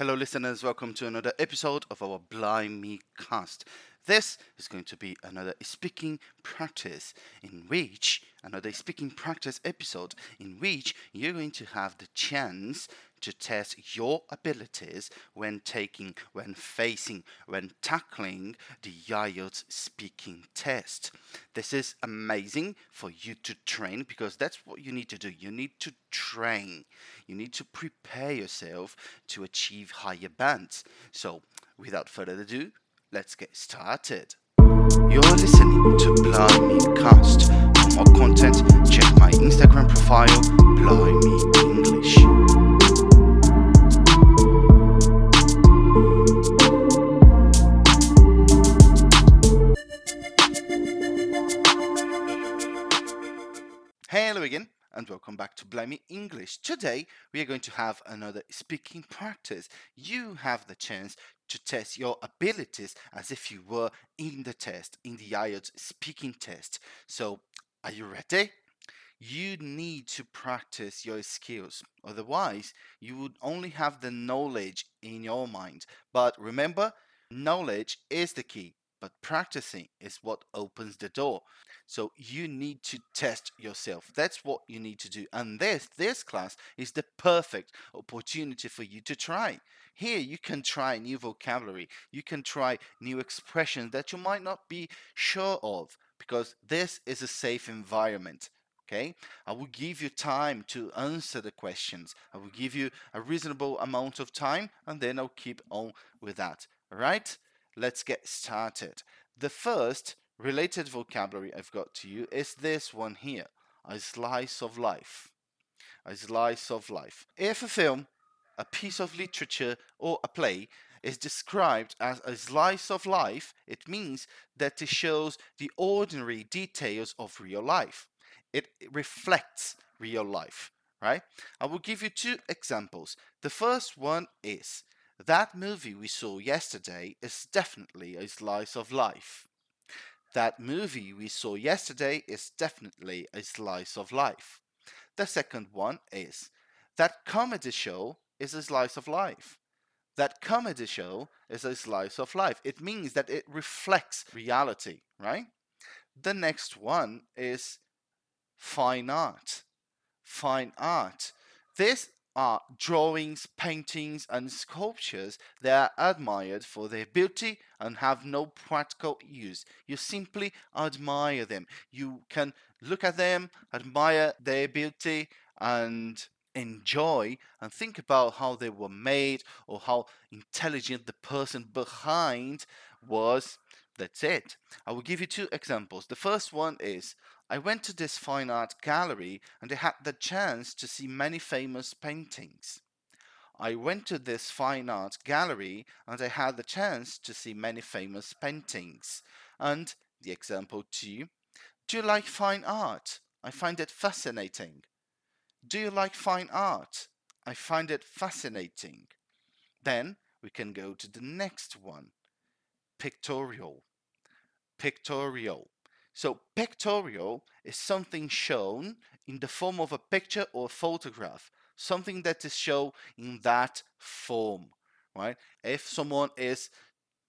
Hello, listeners. Welcome to another episode of our Blind Me cast. This is going to be another speaking practice in which, another speaking practice episode in which you're going to have the chance to test your abilities when taking, when facing, when tackling the IELTS speaking test. This is amazing for you to train because that's what you need to do. You need to train, you need to prepare yourself to achieve higher bands. So, without further ado, let's get started. You're listening to Blind Me Cast. For more content, check my Instagram profile, Blind Me English. Welcome back to Blind Me English. Today we are going to have another speaking practice. You have the chance to test your abilities as if you were in the test, in the IELTS speaking test. So, are you ready? You need to practice your skills. Otherwise, you would only have the knowledge in your mind. But remember, knowledge is the key but practicing is what opens the door. So you need to test yourself. That's what you need to do. And this this class is the perfect opportunity for you to try. Here you can try new vocabulary. You can try new expressions that you might not be sure of because this is a safe environment. Okay, I will give you time to answer the questions. I will give you a reasonable amount of time and then I'll keep on with that. All right? Let's get started. The first related vocabulary I've got to you is this one here a slice of life. A slice of life. If a film, a piece of literature, or a play is described as a slice of life, it means that it shows the ordinary details of real life. It reflects real life, right? I will give you two examples. The first one is that movie we saw yesterday is definitely a slice of life. That movie we saw yesterday is definitely a slice of life. The second one is that comedy show is a slice of life. That comedy show is a slice of life. It means that it reflects reality, right? The next one is fine art. Fine art. This are drawings, paintings, and sculptures that are admired for their beauty and have no practical use. You simply admire them. You can look at them, admire their beauty, and enjoy and think about how they were made or how intelligent the person behind was. That's it. I will give you two examples. The first one is I went to this fine art gallery and I had the chance to see many famous paintings. I went to this fine art gallery and I had the chance to see many famous paintings. And the example two, do you like fine art? I find it fascinating. Do you like fine art? I find it fascinating. Then we can go to the next one. Pictorial. Pictorial. So pictorial is something shown in the form of a picture or a photograph, something that is shown in that form, right? If someone is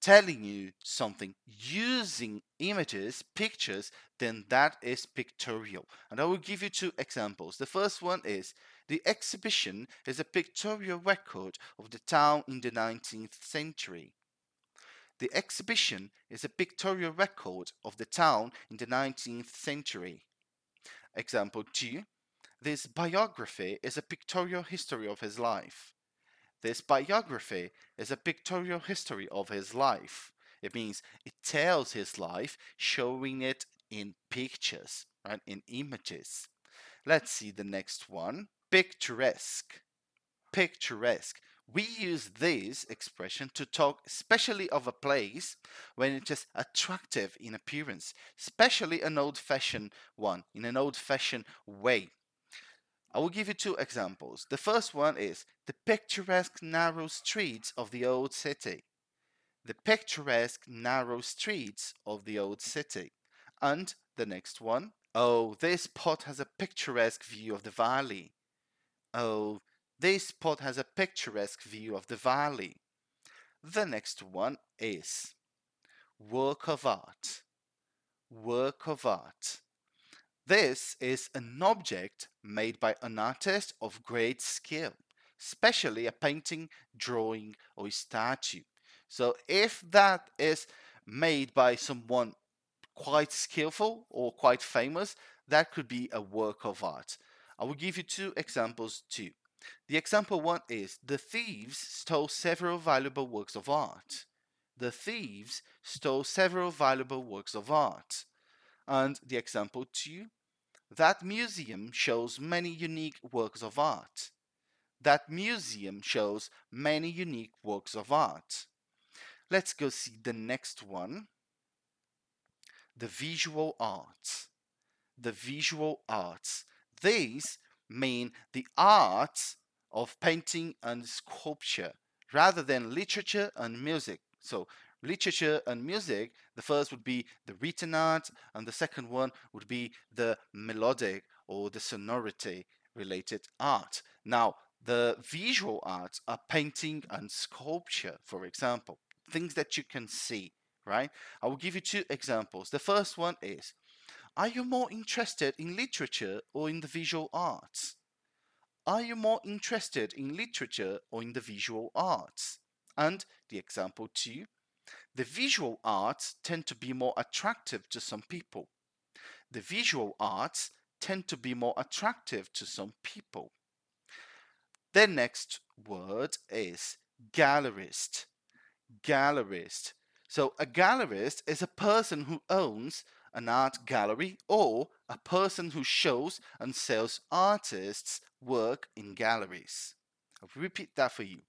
telling you something using images, pictures, then that is pictorial. And I will give you two examples. The first one is the exhibition is a pictorial record of the town in the 19th century. The exhibition is a pictorial record of the town in the 19th century. Example 2. This biography is a pictorial history of his life. This biography is a pictorial history of his life. It means it tells his life, showing it in pictures, right? In images. Let's see the next one. Picturesque. Picturesque we use this expression to talk especially of a place when it is attractive in appearance, especially an old fashioned one, in an old fashioned way. I will give you two examples. The first one is the picturesque narrow streets of the old city. The picturesque narrow streets of the old city. And the next one, oh, this spot has a picturesque view of the valley. Oh, This spot has a picturesque view of the valley. The next one is work of art. Work of art. This is an object made by an artist of great skill, especially a painting, drawing, or statue. So if that is made by someone quite skillful or quite famous, that could be a work of art. I will give you two examples too. The example one is the thieves stole several valuable works of art. The thieves stole several valuable works of art. And the example two, that museum shows many unique works of art. That museum shows many unique works of art. Let's go see the next one. The visual arts. The visual arts. These mean the arts of painting and sculpture rather than literature and music. So literature and music, the first would be the written art, and the second one would be the melodic or the sonority related art. Now, the visual arts are painting and sculpture, for example, things that you can see, right? I will give you two examples. The first one is Are you more interested in literature or in the visual arts? Are you more interested in literature or in the visual arts? And the example two the visual arts tend to be more attractive to some people. The visual arts tend to be more attractive to some people. The next word is gallerist. Gallerist. So a gallerist is a person who owns an art gallery or a person who shows and sells artists' work in galleries. I'll repeat that for you.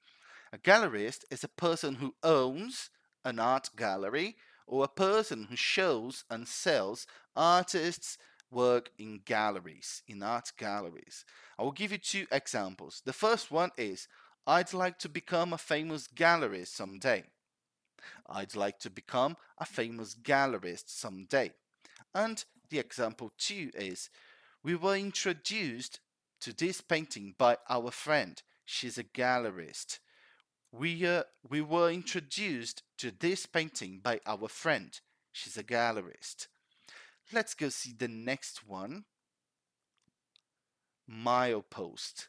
A gallerist is a person who owns an art gallery or a person who shows and sells artists' work in galleries, in art galleries. I will give you two examples. The first one is I'd like to become a famous gallerist someday. I'd like to become a famous gallerist someday. And the example two is we were introduced to this painting by our friend. She's a gallerist. We, uh, we were introduced to this painting by our friend. She's a gallerist. Let's go see the next one. Milepost.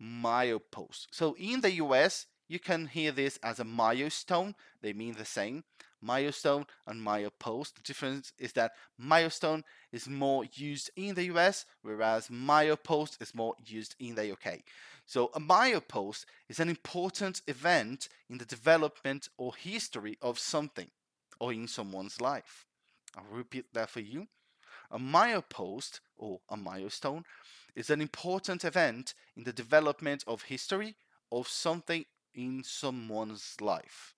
Milepost. So in the US, you can hear this as a milestone. They mean the same. Milestone and milepost. The difference is that milestone is more used in the US, whereas milepost is more used in the UK. So a milepost is an important event in the development or history of something or in someone's life. I'll repeat that for you. A milepost or a milestone is an important event in the development of history of something in someone's life.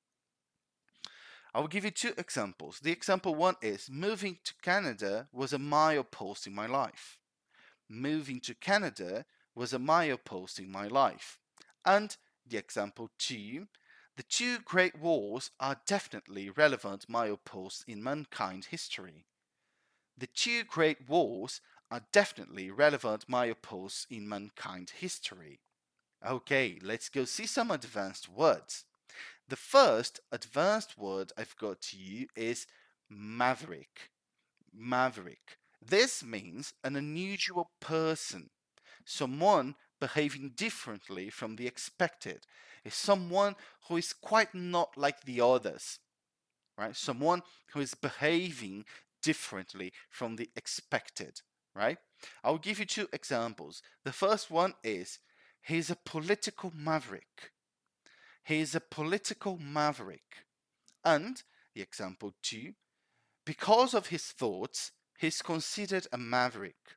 I will give you two examples. The example one is moving to Canada was a milepost in my life. Moving to Canada was a milepost in my life. And the example two, the two great wars are definitely relevant mileposts in mankind history. The two great wars are definitely relevant mileposts in mankind history. Okay, let's go see some advanced words. The first advanced word I've got to you is maverick. Maverick. This means an unusual person. Someone behaving differently from the expected. Is someone who is quite not like the others right? Someone who is behaving differently from the expected right? I'll give you two examples. The first one is he's a political maverick he's a political maverick and the example two because of his thoughts he is considered a maverick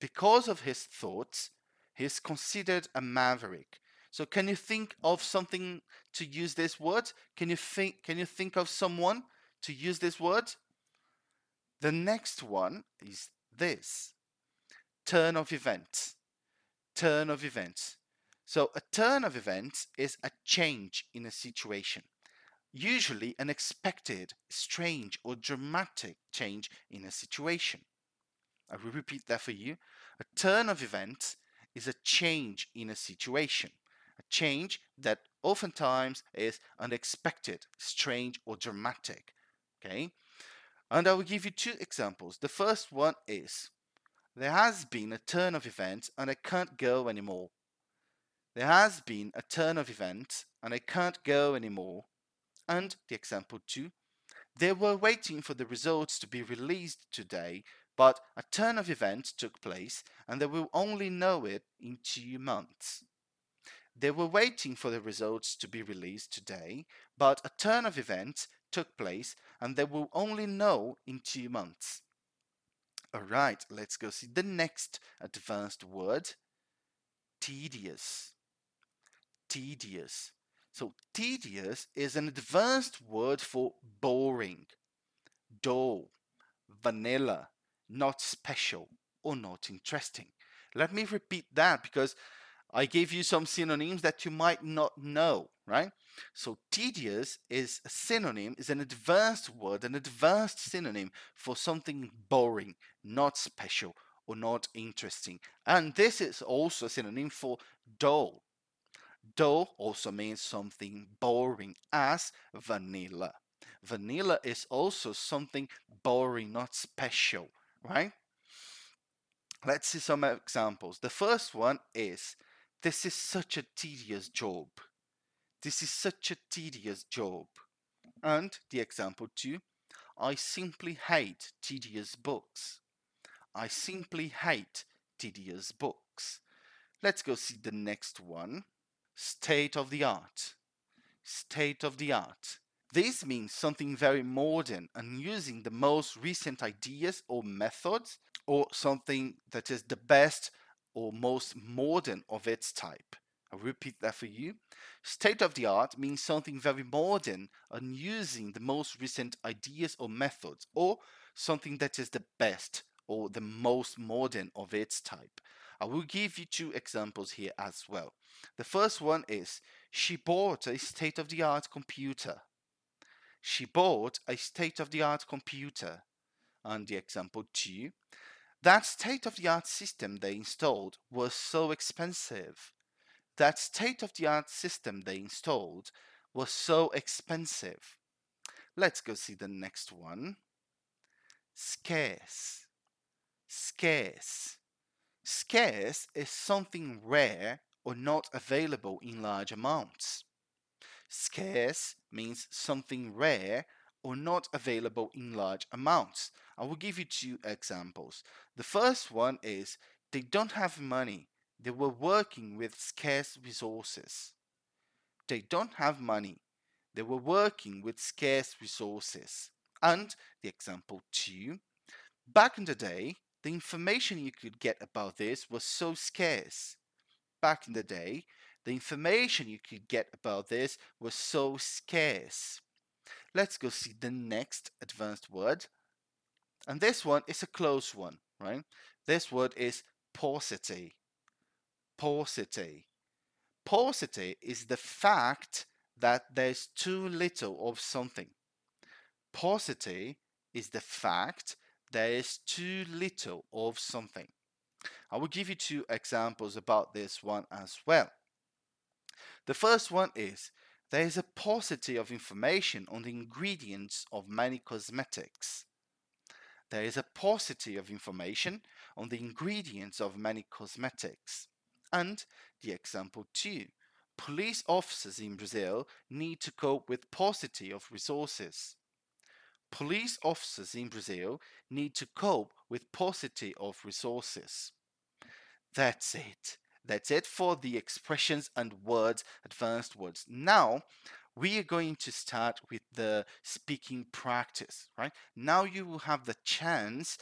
because of his thoughts, he is considered a maverick. So can you think of something to use this word? Can you think can you think of someone to use this word? The next one is this. Turn of events. Turn of events. So a turn of events is a change in a situation. Usually an expected, strange or dramatic change in a situation. I will repeat that for you. A turn of events is a change in a situation, a change that oftentimes is unexpected, strange, or dramatic. Okay? And I will give you two examples. The first one is there has been a turn of events and I can't go anymore. There has been a turn of events and I can't go anymore. And the example two, they were waiting for the results to be released today, but a turn of events took place and they will only know it in two months. They were waiting for the results to be released today, but a turn of events took place and they will only know in two months. All right, let's go see the next advanced word tedious. Tedious. So, tedious is an advanced word for boring, dull, vanilla, not special, or not interesting. Let me repeat that because I gave you some synonyms that you might not know, right? So tedious is a synonym, is an advanced word, an advanced synonym for something boring, not special, or not interesting. And this is also a synonym for dull. Dull also means something boring, as vanilla. Vanilla is also something boring, not special, right? Let's see some examples. The first one is this is such a tedious job. This is such a tedious job. And the example two, I simply hate tedious books. I simply hate tedious books. Let's go see the next one. State of the art. State of the art. This means something very modern and using the most recent ideas or methods or something that is the best or most modern of its type. I'll repeat that for you. State of the art means something very modern and using the most recent ideas or methods, or something that is the best or the most modern of its type. I will give you two examples here as well. The first one is she bought a state of the art computer. She bought a state of the art computer. And the example two, that state of the art system they installed was so expensive. That state of the art system they installed was so expensive. Let's go see the next one. Scarce. Scarce. Scarce is something rare or not available in large amounts. Scarce means something rare or not available in large amounts. I will give you two examples. The first one is they don't have money. They were working with scarce resources. They don't have money. They were working with scarce resources. And the example two, back in the day, the information you could get about this was so scarce. Back in the day, the information you could get about this was so scarce. Let's go see the next advanced word. And this one is a close one, right? This word is paucity. Paucity. Paucity is the fact that there's too little of something. Paucity is the fact there is too little of something. I will give you two examples about this one as well. The first one is there is a paucity of information on the ingredients of many cosmetics. There is a paucity of information on the ingredients of many cosmetics. And the example two, police officers in Brazil need to cope with paucity of resources. Police officers in Brazil need to cope with paucity of resources. That's it. That's it for the expressions and words, advanced words. Now, we are going to start with the speaking practice, right? Now you will have the chance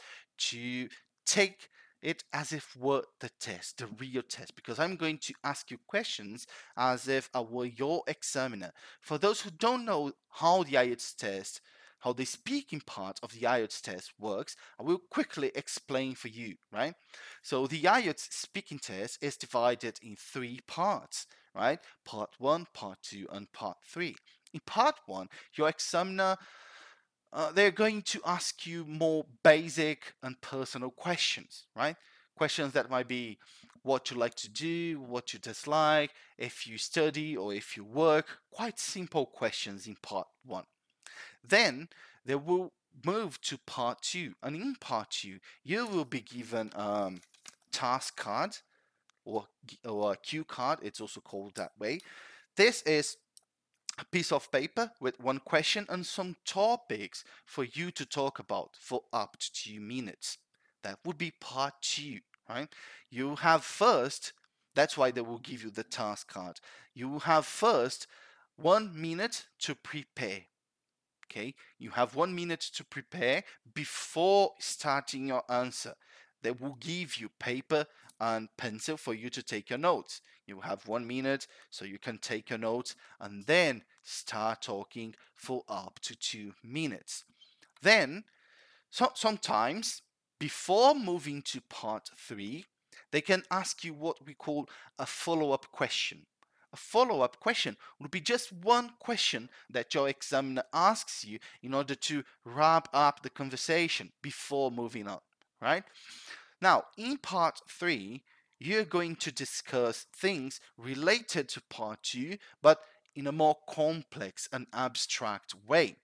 to take it as if were the test, the real test, because I'm going to ask you questions as if I were your examiner. For those who don't know how the IELTS test how the speaking part of the IELTS test works, I will quickly explain for you, right? So the IELTS speaking test is divided in three parts, right? Part one, part two, and part three. In part one, your examiner uh, they're going to ask you more basic and personal questions, right? Questions that might be what you like to do, what you dislike, if you study or if you work. Quite simple questions in part one. Then they will move to part two. And in part two, you will be given um, task card or, or a cue card. It's also called that way. This is a piece of paper with one question and some topics for you to talk about for up to two minutes. That would be part two, right? You have first, that's why they will give you the task card. You have first one minute to prepare. Okay, you have one minute to prepare before starting your answer. They will give you paper and pencil for you to take your notes. You have one minute so you can take your notes and then start talking for up to two minutes. Then, so, sometimes before moving to part three, they can ask you what we call a follow up question. A follow up question would be just one question that your examiner asks you in order to wrap up the conversation before moving on, right? Now, in part three, you're going to discuss things related to part two, but in a more complex and abstract way.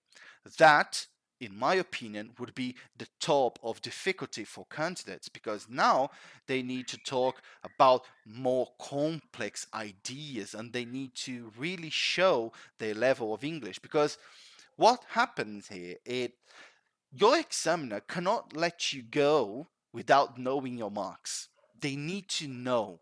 That, in my opinion, would be the top of difficulty for candidates because now they need to talk about more complex ideas and they need to really show their level of English because what happens here your examiner cannot let you go without knowing your marks. They need to know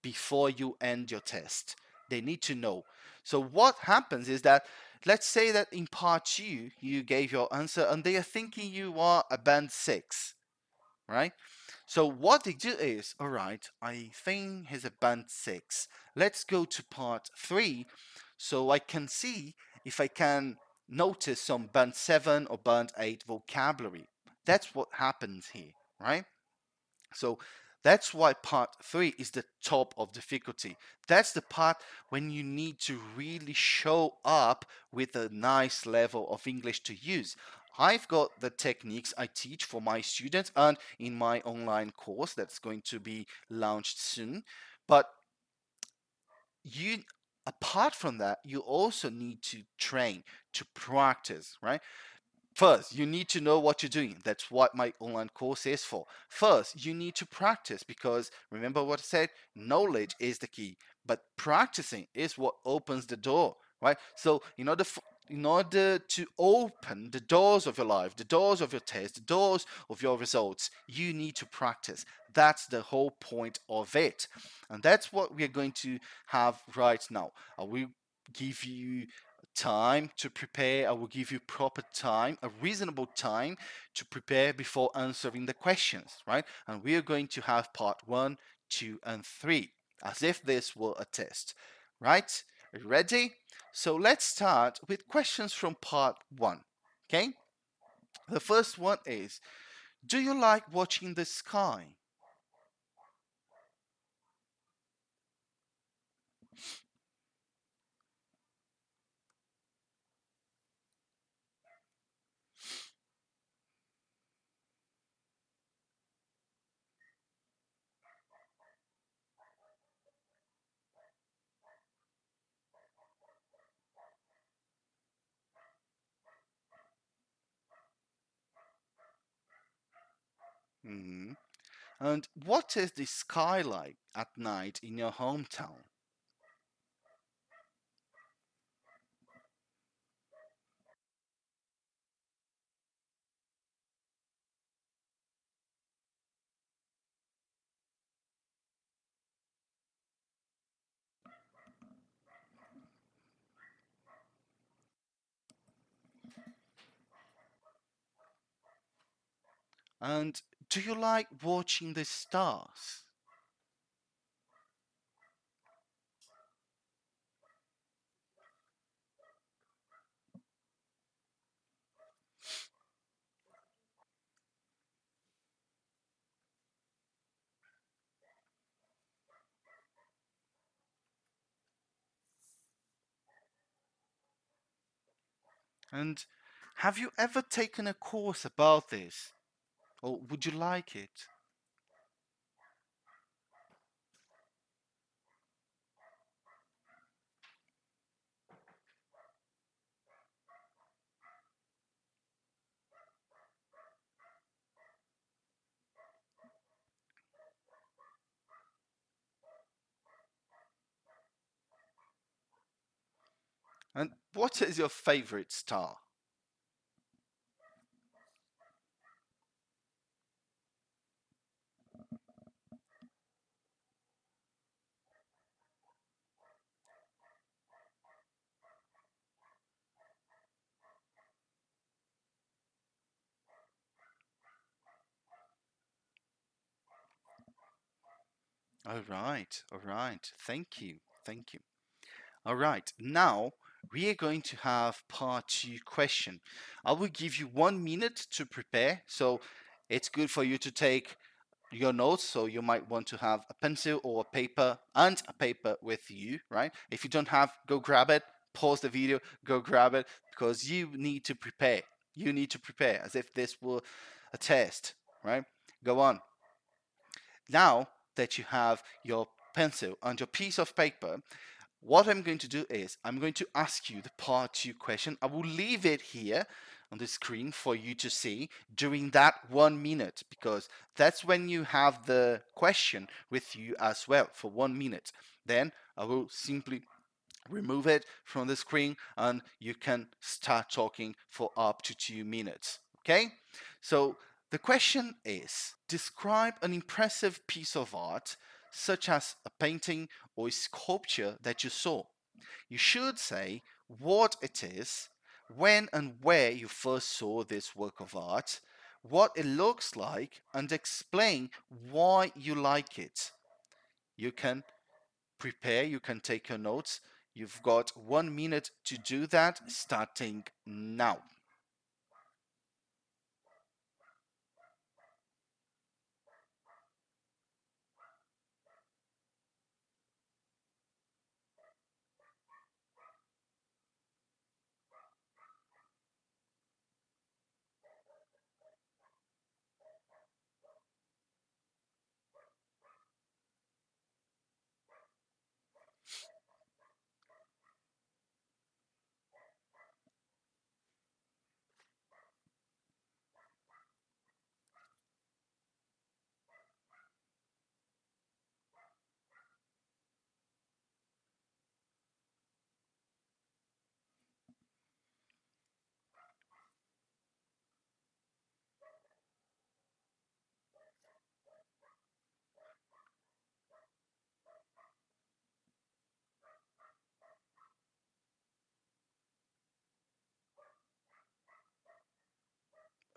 before you end your test. They need to know. So what happens is that let's say that in part two you gave your answer and they are thinking you are a band six, right? So what they do is, all right, I think he's a band six. Let's go to part three so I can see if I can notice some band seven or band eight vocabulary. That's what happens here right? So that's why part three is the top of difficulty. That's the part when you need to really show up with a nice level of English to use. I've got the techniques I teach for my students and in my online course that's going to be launched soon. But you apart from that, you also need to train, to practice, right? First, you need to know what you're doing. That's what my online course is for. First, you need to practice because remember what I said? Knowledge is the key, but practicing is what opens the door, right? So, in order for, in order to open the doors of your life, the doors of your test, the doors of your results, you need to practice. That's the whole point of it. And that's what we're going to have right now. I will give you time to prepare. I will give you proper time, a reasonable time to prepare before answering the questions, right? And we are going to have part one, two, and three, as if this were a test, right? Are you ready? So let's start with questions from part one, okay? The first one is Do you like watching the sky? Hmm And what is the sky like at night in your hometown? And do you like watching the stars? And have you ever taken a course about this? Or would you like it? And what is your favorite star? All right, all right. Thank you, thank you. All right, now we are going to have part two question. I will give you one minute to prepare. So it's good for you to take your notes. So you might want to have a pencil or a paper and a paper with you, right? If you don't have, go grab it, pause the video, go grab it because you need to prepare. You need to prepare as if this were a test, right? Go on. Now that you have your pencil and your piece of paper, what I'm going to do is I'm going to ask you the part two question. I will leave it here on the screen for you to see during that one minute because that's when you have the question with you as well for one minute. Then I will simply remove it from the screen and you can start talking for up to two minutes. Okay? So the question is describe an impressive piece of art such as a painting or a sculpture that you saw. You should say what it is, when and where you first saw this work of art, what it looks like, and explain why you like it. You can prepare, you can take your notes. You've got one minute to do that starting now.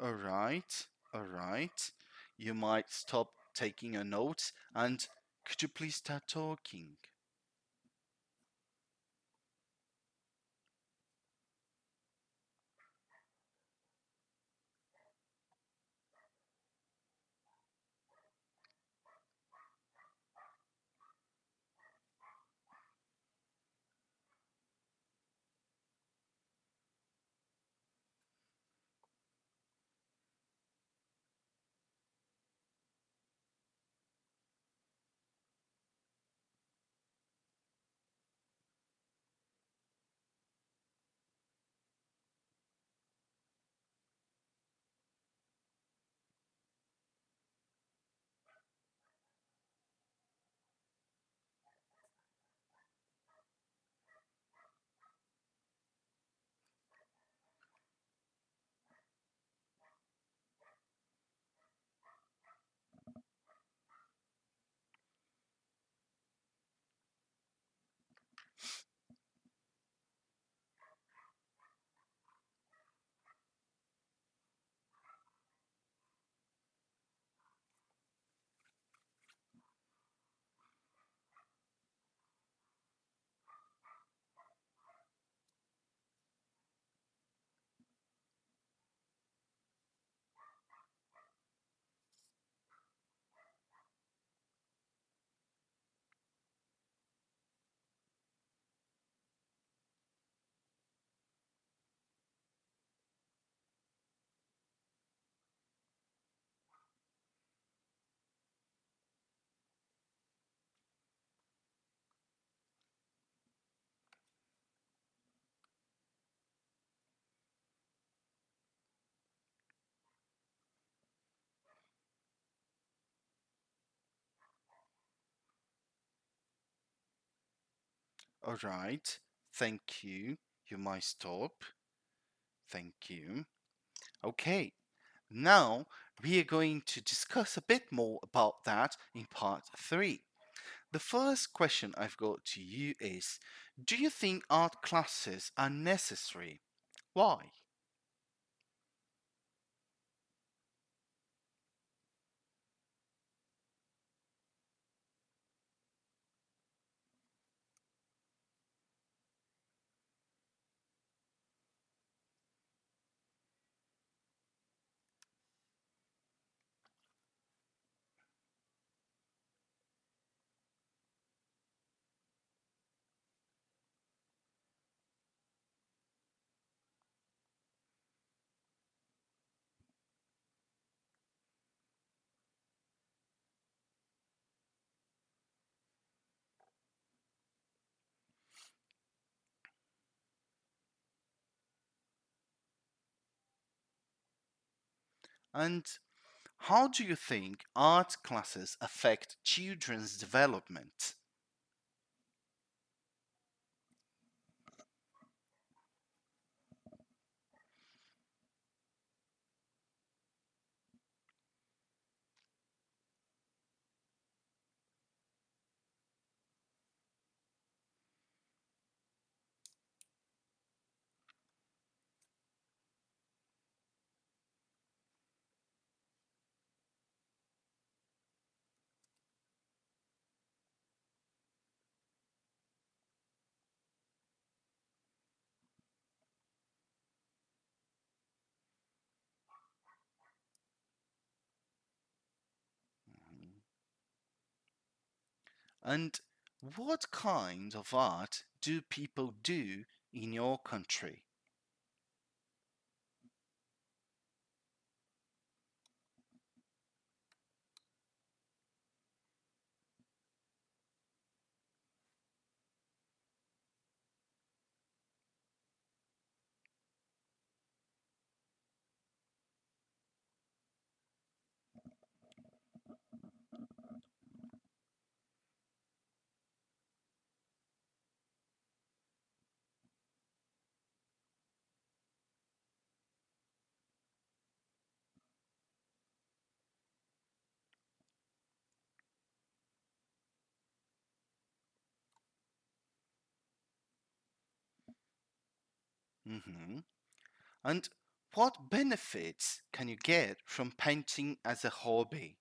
All right, all right. You might stop taking your notes and could you please start talking? All right, thank you. you might stop. Thank you. Okay, now we are going to discuss a bit more about that in part three. The first question I've got to you is Do you think art classes are necessary? Why? And how do you think art classes affect children's development? And what kind of art do people do in your country? Hmm And what benefits can you get from painting as a hobby?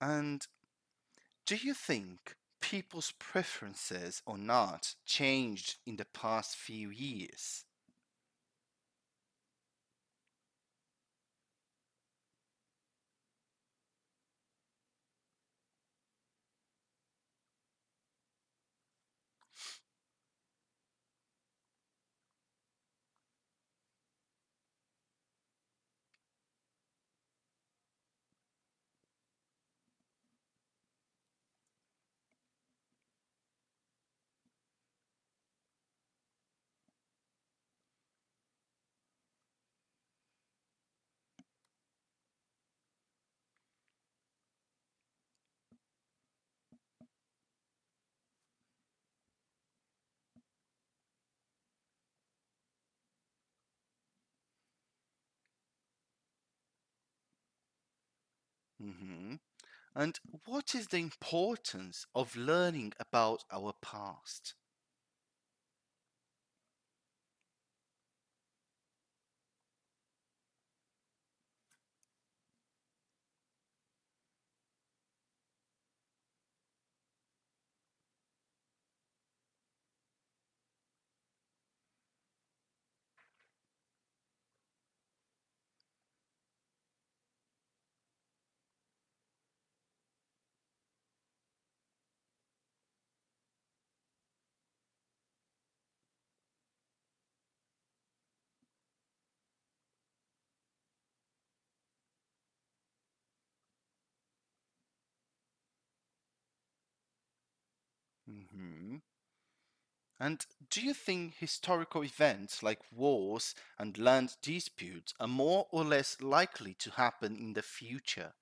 And do you think people's preferences on art changed in the past few years? Hmm And what is the importance of learning about our past? Hmm And do you think historical events like wars and land disputes are more or less likely to happen in the future?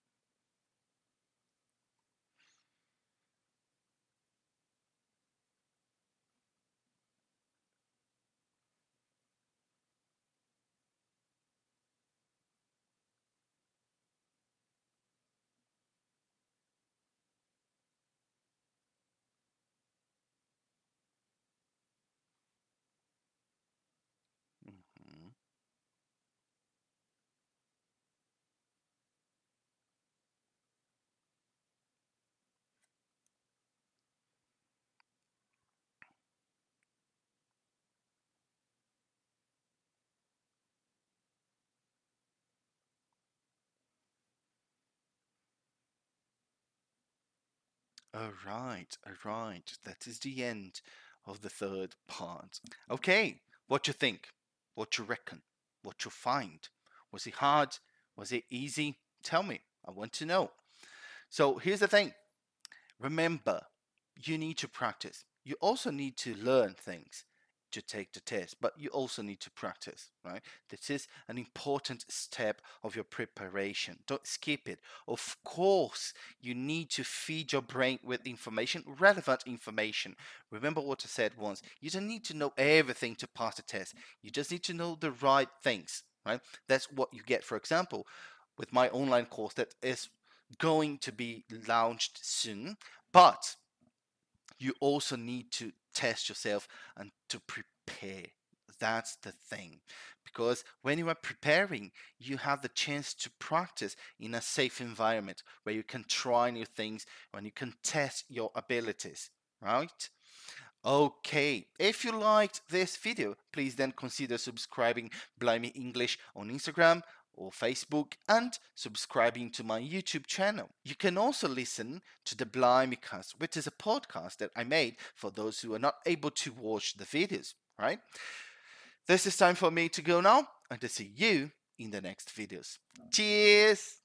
All right, all right. That is the end of the third part. Okay, what you think? What you reckon? What you find? Was it hard? Was it easy? Tell me. I want to know. So here's the thing. Remember, you need to practice. You also need to learn things to take the test, but you also need to practice, right? This is an important step of your preparation. Don't skip it. Of course, you need to feed your brain with information, relevant information. Remember what I said once. You don't need to know everything to pass the test. You just need to know the right things, right? That's what you get, for example, with my online course that is going to be launched soon, but you also need to test yourself and to prepare. That's the thing. Because when you are preparing, you have the chance to practice in a safe environment where you can try new things, and you can test your abilities, right? Okay, if you liked this video, please then consider subscribing Blimey English on Instagram or Facebook and subscribing to my YouTube channel. You can also listen to the Blimeycast, which is a podcast that I made for those who are not able to watch the videos, right? This is time for me to go now and to see you in the next videos. Cheers!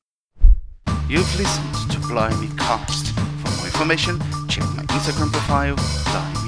You've listened to Blimeycast. For more information, check my Instagram profile, Blimey.